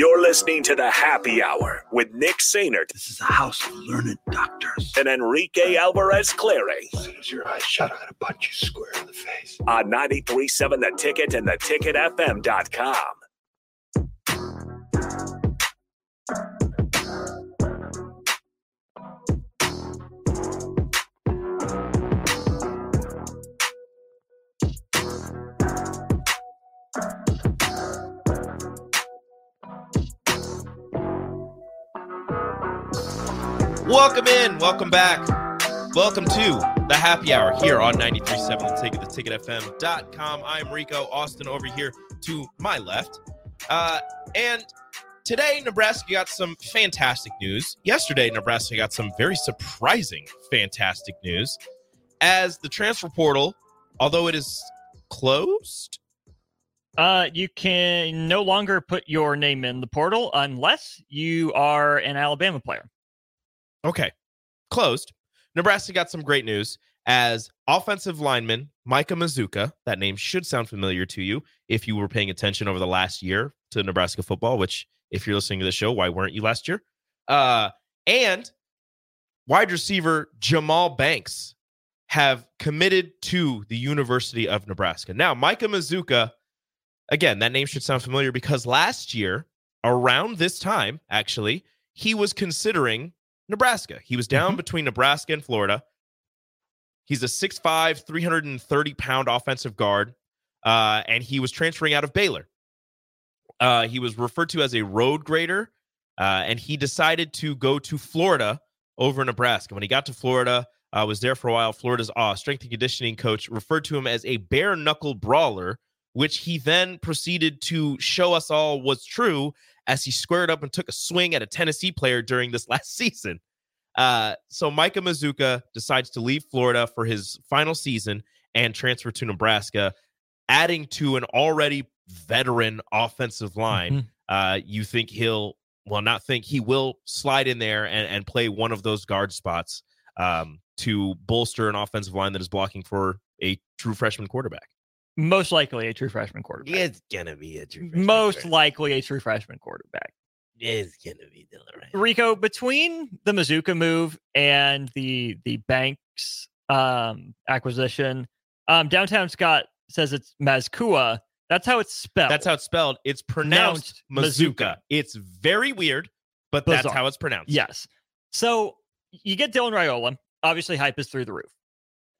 You're listening to the Happy Hour with Nick Sainert. This is a house of learned doctors. And Enrique Alvarez Clary. As soon as your eyes shut, I'm going to punch you square in the face. On 93.7 The Ticket and theticketfm.com. Welcome in, welcome back. Welcome to the happy hour here on 93.7 The Ticket, theticketfm.com. I'm Rico Austin over here to my left. Uh, and today, Nebraska got some fantastic news. Yesterday, Nebraska got some very surprising, fantastic news. As the transfer portal, although it is closed, Uh, you can no longer put your name in the portal unless you are an Alabama player. Okay. Closed. Nebraska got some great news as offensive lineman Micah Mazzccua. That name should sound familiar to you if you were paying attention over the last year to Nebraska football, which, if you're listening to the show, why weren't you last year? Uh, and wide receiver Jahmal Banks have committed to the University of Nebraska. Now, Micah Mazzccua, again, that name should sound familiar because last year, around this time, actually, he was considering Nebraska. He was down Mhm. between Nebraska and Florida. He's a 6'5, 330 pound offensive guard, uh, and he was transferring out of Baylor. Uh, he was referred to as a road grader, uh, and he decided to go to Florida over Nebraska. When he got to Florida, uh, was there for a while. Florida's uh, strength and conditioning coach referred to him as a bare knuckle brawler, which he then proceeded to show us all was true as he squared up and took a swing at a Tennessee player during this last season. Uh, so Micah Mazzccua decides to leave Florida for his final season and transfer to Nebraska, adding to an already veteran offensive line. Uh, you think he'll, well, not think, he will slide in there and, and play one of those guard spots um, to bolster an offensive line that is blocking for a true freshman quarterback. Most likely a true freshman quarterback. It's gonna be a true freshman Most quarterback. likely a true freshman quarterback. It's gonna be Dylan Wright. Rico, between the Mazzccua move and the the Banks um, acquisition, um, downtown Scott says it's Mazzccua. That's how it's spelled. That's how it's spelled. It's pronounced Pronounced Mazuka. Mazuka. It's very weird, but that's how it's pronounced. Yes. So you get Dylan Raiola. Obviously, hype is through the roof.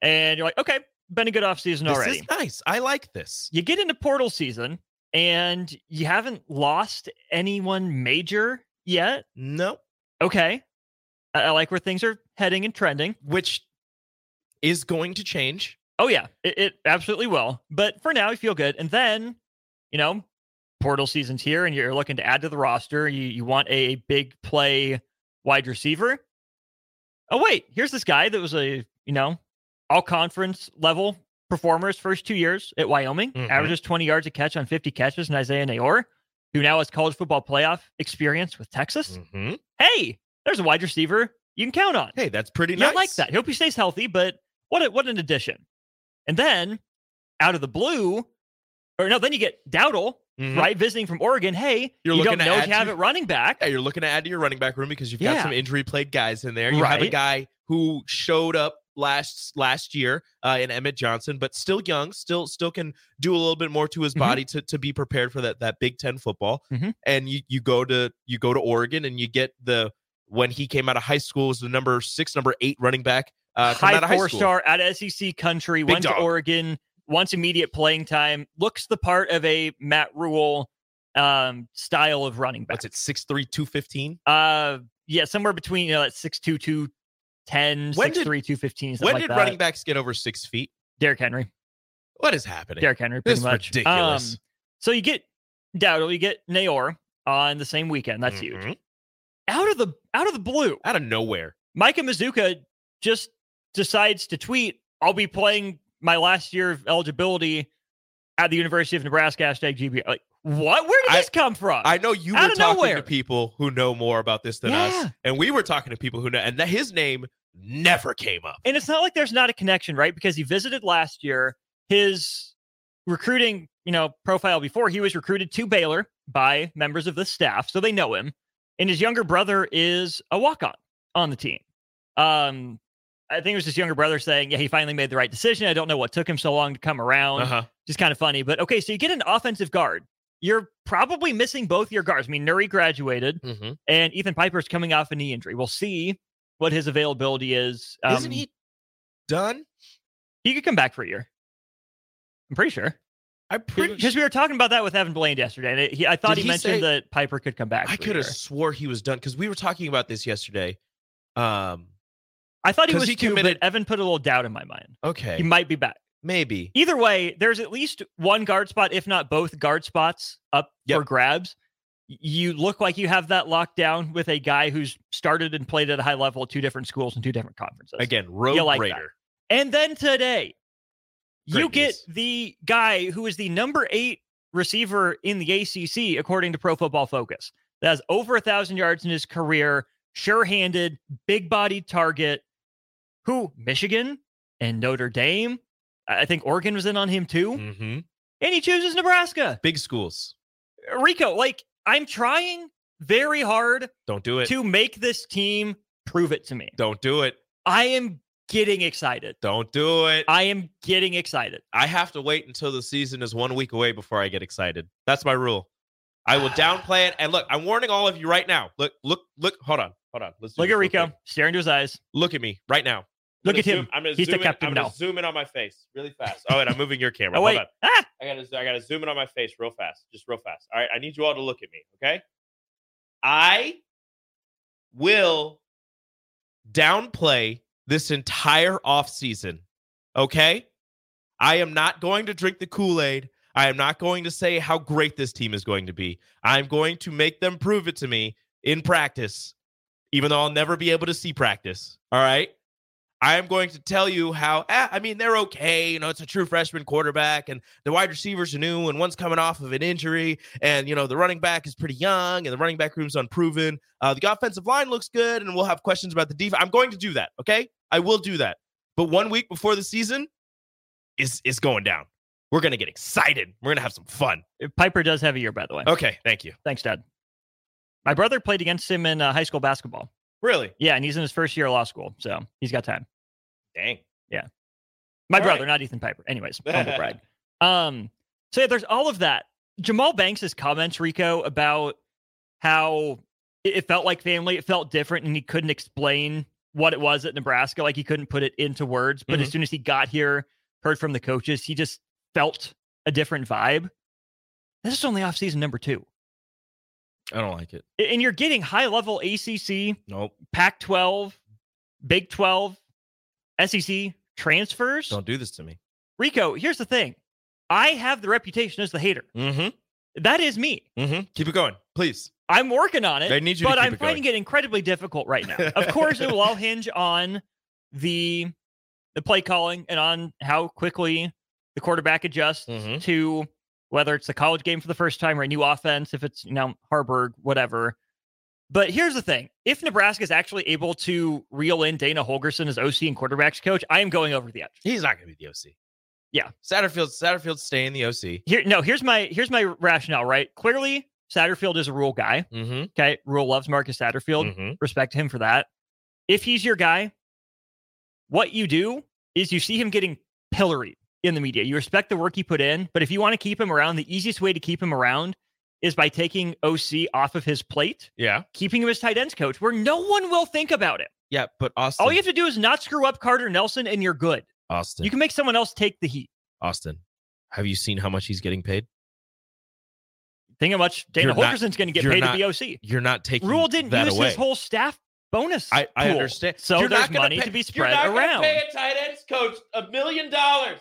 And you're like, okay, been a good offseason this already. is nice. I like this. You get into portal season and you haven't lost anyone major yet. No, Okay. I, I like where things are heading and trending. which is going to change. Oh, yeah, it, it absolutely will. But for now, you feel good. And then, you know, portal season's here and you're looking to add to the roster. You, you want a big play wide receiver. Oh, wait, here's this guy that was a, you know, all conference level performers first two years at Wyoming, Mhm. averages 20 yards a catch on 50 catches, and Isaiah Neyor, who now has college football playoff experience with Texas. Mhm. Hey, there's a wide receiver you can count on. Hey, that's pretty Yeah, nice. I like that. Hope he stays healthy, but what a, what an addition. And then out of the blue, or no, then you get Dowdell, Mhm. right, visiting from Oregon. Hey, You're you looking don't to know you have to- it running back. Yeah, you're looking to add to your running back room because you've got Yeah. some injury plagued guys in there. You have a guy who showed up last last year uh, in Emmett Johnson, but still young, still still can do a little bit more to his Mhm. body to to be prepared for that that Big Ten football. Mhm. And you you go to you go to Oregon and you get the when he came out of high school was the number six, number eight running back. Uh, high out of high four school. star at SEC country, Big went dog. to Oregon, wants immediate playing time, looks the part of a Matt Rhule um, style of running back. What's it? Six three, two fifteen. Uh, yeah, somewhere between you know that six two two ten, When six did- two fifteen. When like did that. running backs get over six feet? Derrick Henry? What is happening? Derrick Henry, This pretty is much. ridiculous. Um, so you get Dowdell, you get Neyor on the same weekend. That's huge. Mhm. Out of the out of the blue, Out of nowhere. Micah Mazzccua just decides to tweet, I'll be playing my last year of eligibility at the University of Nebraska, hashtag GB. Like, what? Where did I- this come from? I know you Out were talking nowhere. to people who know more about this than Yeah. us, and we were talking to people who know, and his name never came up. and it's not like there's not a connection, right? Because he visited last year. His recruiting, you know, profile before he was recruited to Baylor by members of the staff, so they know him. And his younger brother is a walk-on on the team. Um, I think it was his younger brother saying, "Yeah, he finally made the right decision. I don't know what took him so long to come around." Uh huh. just kind of funny. But okay, so you get an offensive guard. You're probably missing both your guards. I mean, Nouri graduated, Mm-hmm. and Ethan Piper's coming off a knee injury. We'll see what his availability is. Um, Isn't he done? He could come back for a year. I'm pretty sure I'm pretty. because we were talking about that with Evan Blaine yesterday, and it, he, I thought he, he mentioned say- that Piper could come back. I could have swore he was done because we were talking about this yesterday. Um. I thought he was he too, committed- Evan put a little doubt in my mind. Okay. He might be back. Maybe. Either way, there's at least one guard spot, if not both guard spots, up Yep. for grabs. You look like you have that locked down with a guy who's started and played at a high level at two different schools and two different conferences. Again, road You like that. grader. And then today, you Great get the guy who is the number eight receiver in the ACC, according to Pro Football Focus, that has over a thousand yards in his career, sure handed, big bodied target, who Michigan and Notre Dame, I think Oregon was in on him too, Mm-hmm. and he chooses Nebraska. Big schools. Rico, like, I'm trying very hard Don't do it. to make this team prove it to me. Don't do it. I am getting excited. Don't do it. I am getting excited. I have to wait until the season is one week away before I get excited. That's my rule. I will downplay it. And look, I'm warning all of you right now. Look, look, look. Hold on, hold on. Let's Look at Rico, quick. stare into his eyes. Look at me right now. Look at him. I'm gonna He's the zoom in- I'm now. zoom in on my face really fast. Oh, and I'm moving your camera. Oh, wait. Ah! I gotta, I gotta zoom in on my face real fast, just real fast. All right, I need you all to look at me. Okay, I will downplay this entire off season. Okay, I am not going to drink the Kool Aid. I am not going to say how great this team is going to be. I'm going to make them prove it to me in practice, even though I'll never be able to see practice. All right. I am going to tell you how, eh, I mean, they're okay. You know, it's a true freshman quarterback, and the wide receivers are new, and one's coming off of an injury, and, you know, the running back is pretty young, and the running back room's unproven. Uh, the offensive line looks good, and we'll have questions about the defense. I'm going to do that. Okay. I will do that. But one week before the season is is going down. We're going to get excited. We're going to have some fun. Piper does have a year, by the way. Okay. Thank you. Thanks, Dad. My brother played against him in uh, high school basketball. Really? Yeah, and he's in his first year of law school, so he's got time. Dang. My All brother, right. not Ethan Piper. Anyways, humble brag. Um, so yeah, there's all of that. Jahmal Banks' comments, Rico, about how it felt like family, it felt different, and he couldn't explain what it was at Nebraska. Like he couldn't put it into words. But as Mhm. soon as he got here, heard from the coaches, he just felt a different vibe. This is only offseason number two. I don't like it. And you're getting high level ACC, Nope. Pac 12, Big 12, SEC transfers. Don't do this to me. Rico, here's the thing. I have the reputation as the hater. Mm-hmm. That is me. Mm-hmm. Keep it going, please. I'm working on it. I need you to but I'm it going. finding it incredibly difficult right now. Of course, it will all hinge on the the play calling and on how quickly the quarterback adjusts Mhm. to whether it's the college game for the first time or a new offense, if it's you know Haarberg, whatever. But here's the thing: if Nebraska is actually able to reel in Dana Holgorsen as OC and quarterbacks coach, I am going over the edge. He's not going to be the OC. Yeah. Satterfield. Satterfield's staying the OC. Here, no, here's my here's my rationale. Right, clearly Satterfield is a Rhule guy. Mm-hmm. Okay, Rhule loves Marcus Satterfield. mm-hmm. Respect him for that. If he's your guy, what you do is you see him getting pilloried in the media. You respect the work he put in, but if you want to keep him around, the easiest way to keep him around is by taking OC off of his plate, Yeah. keeping him as tight ends coach, where no one will think about it. Yeah. But Austin. All you have to do is not screw up Carter Nelson, and you're good. Austin. You can make someone else take the heat. Austin. Have you seen how much he's getting paid? Think how much Dana You're Holgorsen's going to get paid not to be OC. You're not taking Rhule didn't use away. his whole staff bonus. I, I understand. So You're there's money pay- to be you're spread not around. Pay a tight ends coach a million dollars.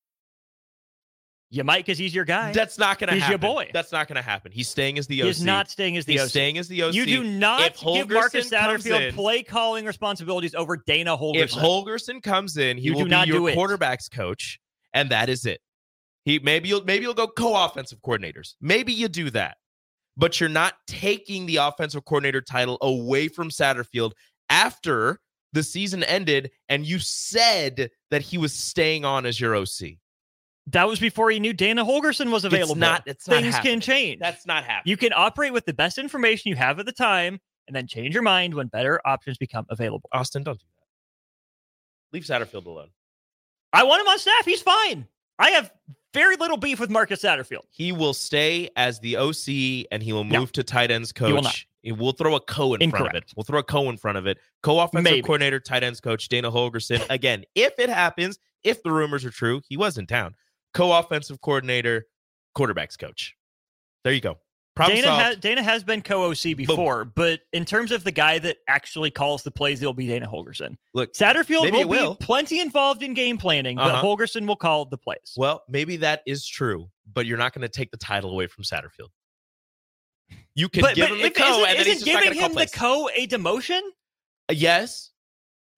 You might because he's your guy. That's not going to happen. He's your boy. That's not going to happen. He's staying as the OC. He's not staying as the He's OC. staying as the OC. You do not give Marcus Satterfield in- play calling responsibilities over Dana Holgorsen. If Holgorsen comes in, he You will be not your do it. quarterbacks coach, and that is it. He maybe you'll maybe you'll go co-offensive coordinators. Maybe you do that, but you're not taking the offensive coordinator title away from Satterfield after the season ended, and you said that he was staying on as your OC. That was before he knew Dana Holgorsen was available. not- it's not Things happening. can change. That's not happening. you can operate with the best information you have at the time and then change your mind when better options become available. Austin, don't do that. Leave Satterfield alone. I want him on staff. He's fine. I have very little beef with Marcus Satterfield. He will stay as the OC and he will move to tight ends He will not. coach. Will throw a co in front of it. We'll throw a co in front of it. Co offensive Maybe. coordinator, tight ends coach, Dana Holgorsen. Again, if it happens, if the rumors are true, he was in town. Co offensive coordinator, quarterbacks coach. There you go. Problem Dana, solved. has, Dana has been co-OC before, but in terms of the guy that actually calls the plays, it'll be Dana Holgorsen. Look, Satterfield will, will. be plenty involved in game planning, but Uh-huh. Holgorsen will call the plays. well, maybe that is true, but you're not going to take the title away from Satterfield. You can but give but him the co, isn't, isn't giving going to call him the co a demotion? yes,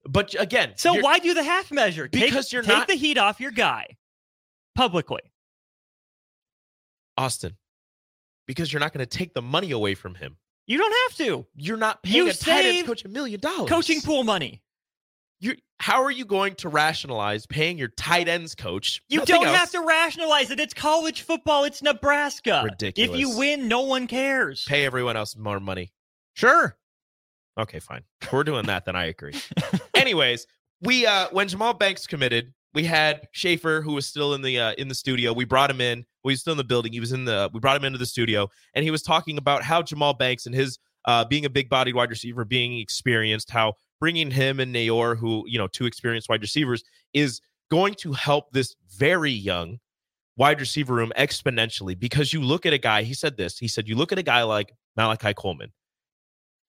but again, So why do the half measure? Take- Because you're take not- the heat off your guy publicly. Austin? Because you're not going to take the money away from him. You don't have to. You're not paying You a tight ends coach a million dollars. Coaching pool money. You how are you going to rationalize paying your tight ends coach? You don't else, have to rationalize it. It's college football. It's Nebraska. Ridiculous. If you win, no one cares. pay everyone else more money? Sure. Okay, fine. If we're doing that, then I agree. Anyways, we uh when Jahmal Banks committed, we had Schaefer who was still in the uh, in the studio. We brought him in. Well, he was still in the building. He was in the. We brought him into the studio, and he was talking about how Jahmal Banks and his uh, being a big bodied wide receiver, being experienced, how bringing him and Neyor, who you know, two experienced wide receivers, is going to help this very young wide receiver room exponentially. Because you look at a guy. He said this. He said you look at a guy like Malachi Coleman,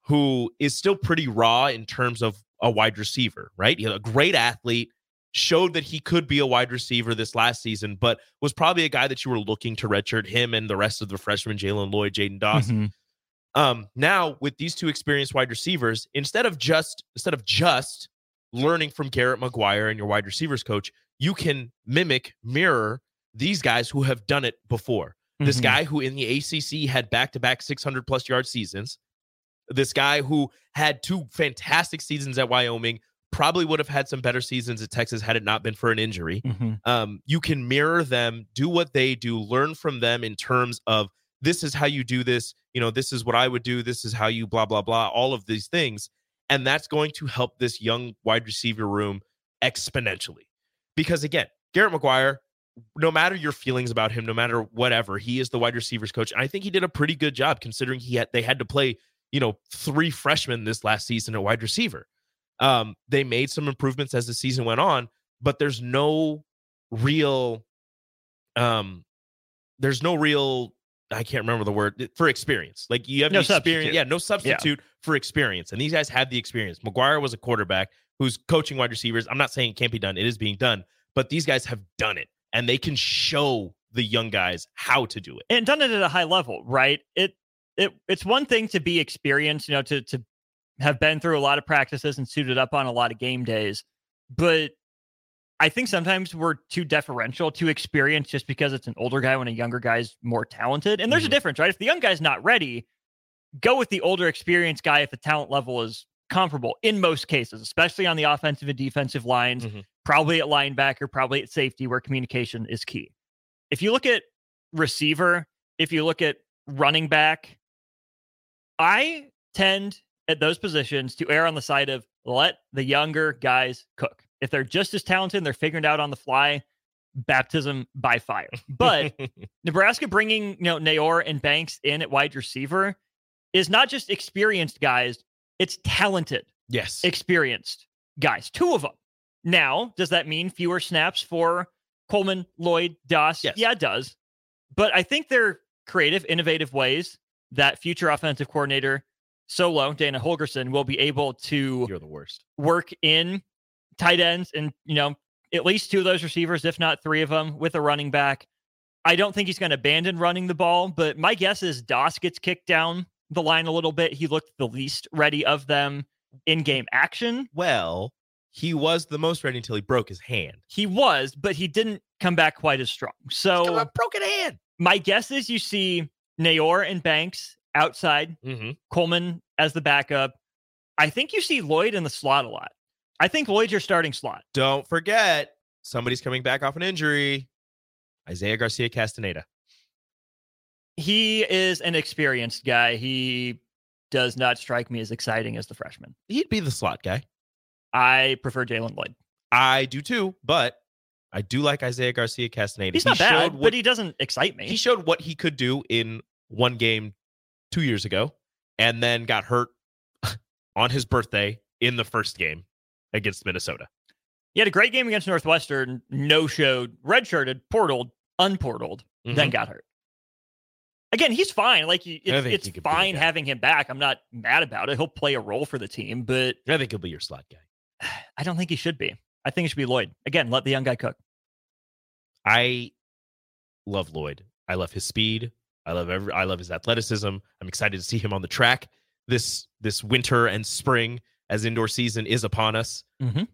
who is still pretty raw in terms of a wide receiver, right? He's a great athlete, showed that he could be a wide receiver this last season, but was probably a guy that you were looking to redshirt him and the rest of the freshmen, Jaylen Lloyd, Jaden Dawson. Um, now with these two experienced wide receivers, instead of just instead of just learning from Garrett McGuire and your wide receivers coach, you can mimic, mirror these guys who have done it before. This Mhm. guy who in the ACC had back to back 600 plus yard seasons. This guy who had two fantastic seasons at Wyoming, probably would have had some better seasons at Texas had it not been for an injury. Mhm. Um, you can mirror them, do what they do, learn from them in terms of this is how you do this. You know, this is what I would do. This is how you blah blah blah. All of these things, and that's going to help this young wide receiver room exponentially. Because again, Garrett McGuire, no matter your feelings about him, no matter whatever, he is the wide receivers coach. And I think he did a pretty good job considering he had they had to play, you know, three freshmen this last season at wide receiver. Um, they made some improvements as the season went on, but there's no real um there's no real I can't remember the word for experience. Like you have No experience. Yeah, no substitute for experience. And these guys had the experience. McGuire was a quarterback who's coaching wide receivers. I'm not saying it can't be done. It is being done, but these guys have done it and they can show the young guys how to do it. and done it at a high level, right? It it it's one thing to be experienced, you know, to to have been through a lot of practices and suited up on a lot of game days, but I think sometimes we're too deferential to experience just because it's an older guy when a younger guy's more talented. And there's Mhm. a difference, right? If the young guy's not ready, go with the older experienced guy if the talent level is comparable in most cases, especially on the offensive and defensive lines, Mhm. probably at linebacker, probably at safety where communication is key. If you look at receiver, if you look at running back, I tend at those positions to err on the side of let the younger guys cook. If they're just as talented and they're figuring it out on the fly, baptism by fire. But Nebraska bringing you know Neyor and Banks in at wide receiver is not just experienced guys; it's talented, yes. experienced guys. Two of them. Now, does that mean fewer snaps for Coleman, Lloyd, Doss? Yes. Yeah, it does. But I think they're creative, innovative ways that future offensive coordinator Solo Dana Holgorsen will be able to You're the worst. work in tight ends and you know at least two of those receivers, if not three of them, with a running back. I don't think he's going to abandon running the ball, but my guess is Doss gets kicked down the line a little bit. He looked the least ready of them in game action. Well, he was the most ready until he broke his hand. He was, but he didn't come back quite as strong. So broken hand. my guess is you see Neyor and Banks outside, Mm-hmm. Coleman as the backup. I think you see Lloyd in the slot a lot. I think Lloyd's your starting slot. Don't forget, somebody's coming back off an injury. Isaiah Garcia Castaneda. he is an experienced guy. He does not strike me as exciting as the freshman. He'd be the slot guy. I prefer Jaylen Lloyd. I do too, but I do like Isaiah Garcia Castaneda. He's He not bad, showed but what- he doesn't excite me. he showed what he could do in one game two years ago, and then got hurt on his birthday in the first game against Minnesota. He had a great game against Northwestern, no showed, redshirted, portaled, unportaled, then Mhm. got hurt. Again, he's fine. Like it's, it's he could be the fine having him back. I'm not mad about it. He'll play a role for the team, but I think he'll be your slot guy. I don't think he should be. I think it should be Lloyd. Again, let the young guy cook. I love Lloyd. I love his speed. I love every. I love his athleticism. I'm excited to see him on the track this this winter and spring as indoor season is upon us. Mhm.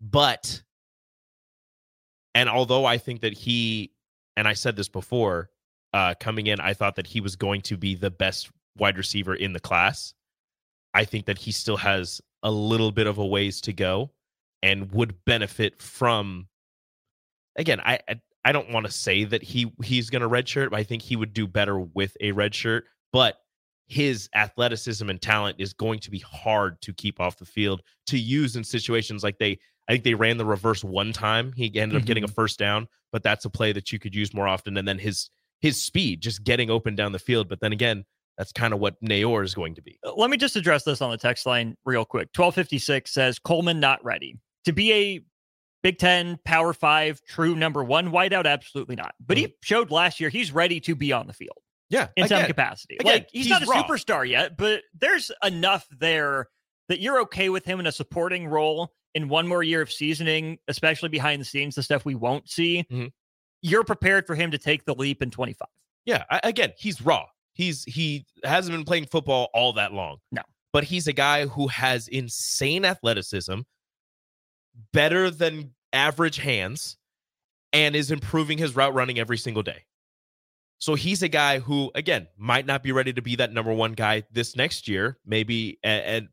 But, and although I think that he, and I said this before, uh, coming in, I thought that he was going to be the best wide receiver in the class. I think that he still has a little bit of a ways to go and would benefit from again, I I, I don't want to say that he he's going to redshirt, but I think he would do better with a red shirt. But his athleticism and talent is going to be hard to keep off the field to use in situations like they. I think they ran the reverse one time. He ended up getting a first down, but that's a play that you could use more often. And then his his speed, just getting open down the field. But then again, that's kind of what Neyor is going to be. Uh, Let me just address this on the text line real quick. 1256 says Coleman not ready. To be a Big Ten, Power Five, true number one wideout, absolutely not. But he showed last year he's ready to be on the field Yeah, in some capacity. again, like he's, he's not a raw. superstar yet, but there's enough there that you're okay with him in a supporting role in one more year of seasoning, especially behind the scenes, the stuff we won't see. Mhm. You're prepared for him to take the leap in 25. Yeah, I, again, he's raw. He's he hasn't been playing football all that long. No. but he's a guy who has insane athleticism, better than average hands, and is improving his route running every single day. So he's a guy who, again, might not be ready to be that number one guy this next year. Maybe and,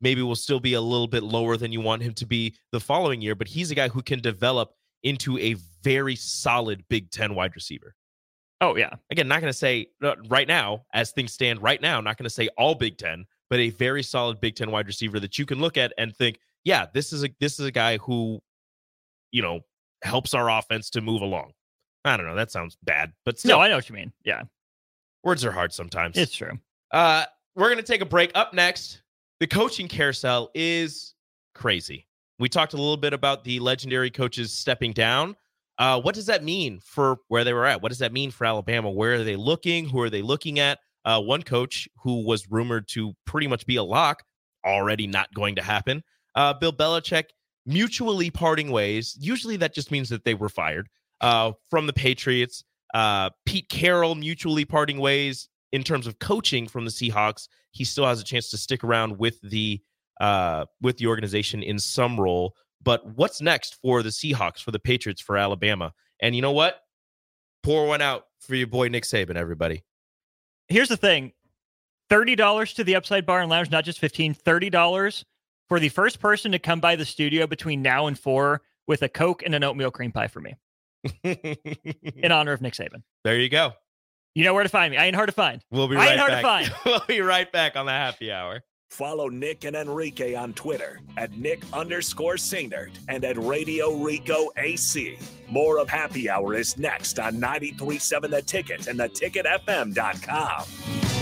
maybe will still be a little bit lower than you want him to be the following year, but he's a guy who can develop into a very solid Big Ten wide receiver. Oh, yeah. Again, not going to say uh, right now, as things stand right now, not going to say all Big Ten, but a very solid Big Ten wide receiver that you can look at and think, yeah, this is a this is a guy who, you know, helps our offense to move along. I don't know. That sounds bad, but still, No, I know what you mean. Yeah, words are hard sometimes. it's true. Uh, we're going to take a break. Up next, the coaching carousel is crazy. We talked a little bit about the legendary coaches stepping down. Uh, what does that mean for where they were at? What does that mean for Alabama? Where are they looking? Who are they looking at? Uh, one coach who was rumored to pretty much be a lock, already not going to happen. Uh, Bill Belichick mutually parting ways. Usually that just means that they were fired uh, from the Patriots. Uh, Pete Carroll mutually parting ways in terms of coaching from the Seahawks. He still has a chance to stick around with the uh, with the organization in some role. But what's next for the Seahawks, for the Patriots, for Alabama? And you know what? Pour one out for your boy Nick Saban, everybody. Here's the thing $30 to the Upside Bar and Lounge, not just 15 $30 for the first person to come by the studio between now and four with a Coke and an oatmeal cream pie for me in honor of Nick Saban. there you go. You know where to find me. I ain't hard to find. We'll be right I ain't hard to back. find. we'll be right back on the happy hour. Follow Nick and Enrique on Twitter at Nick underscore Sainert and at Radio Rico AC. More of Happy Hour is next on 937 The Ticket and theticketfm.com.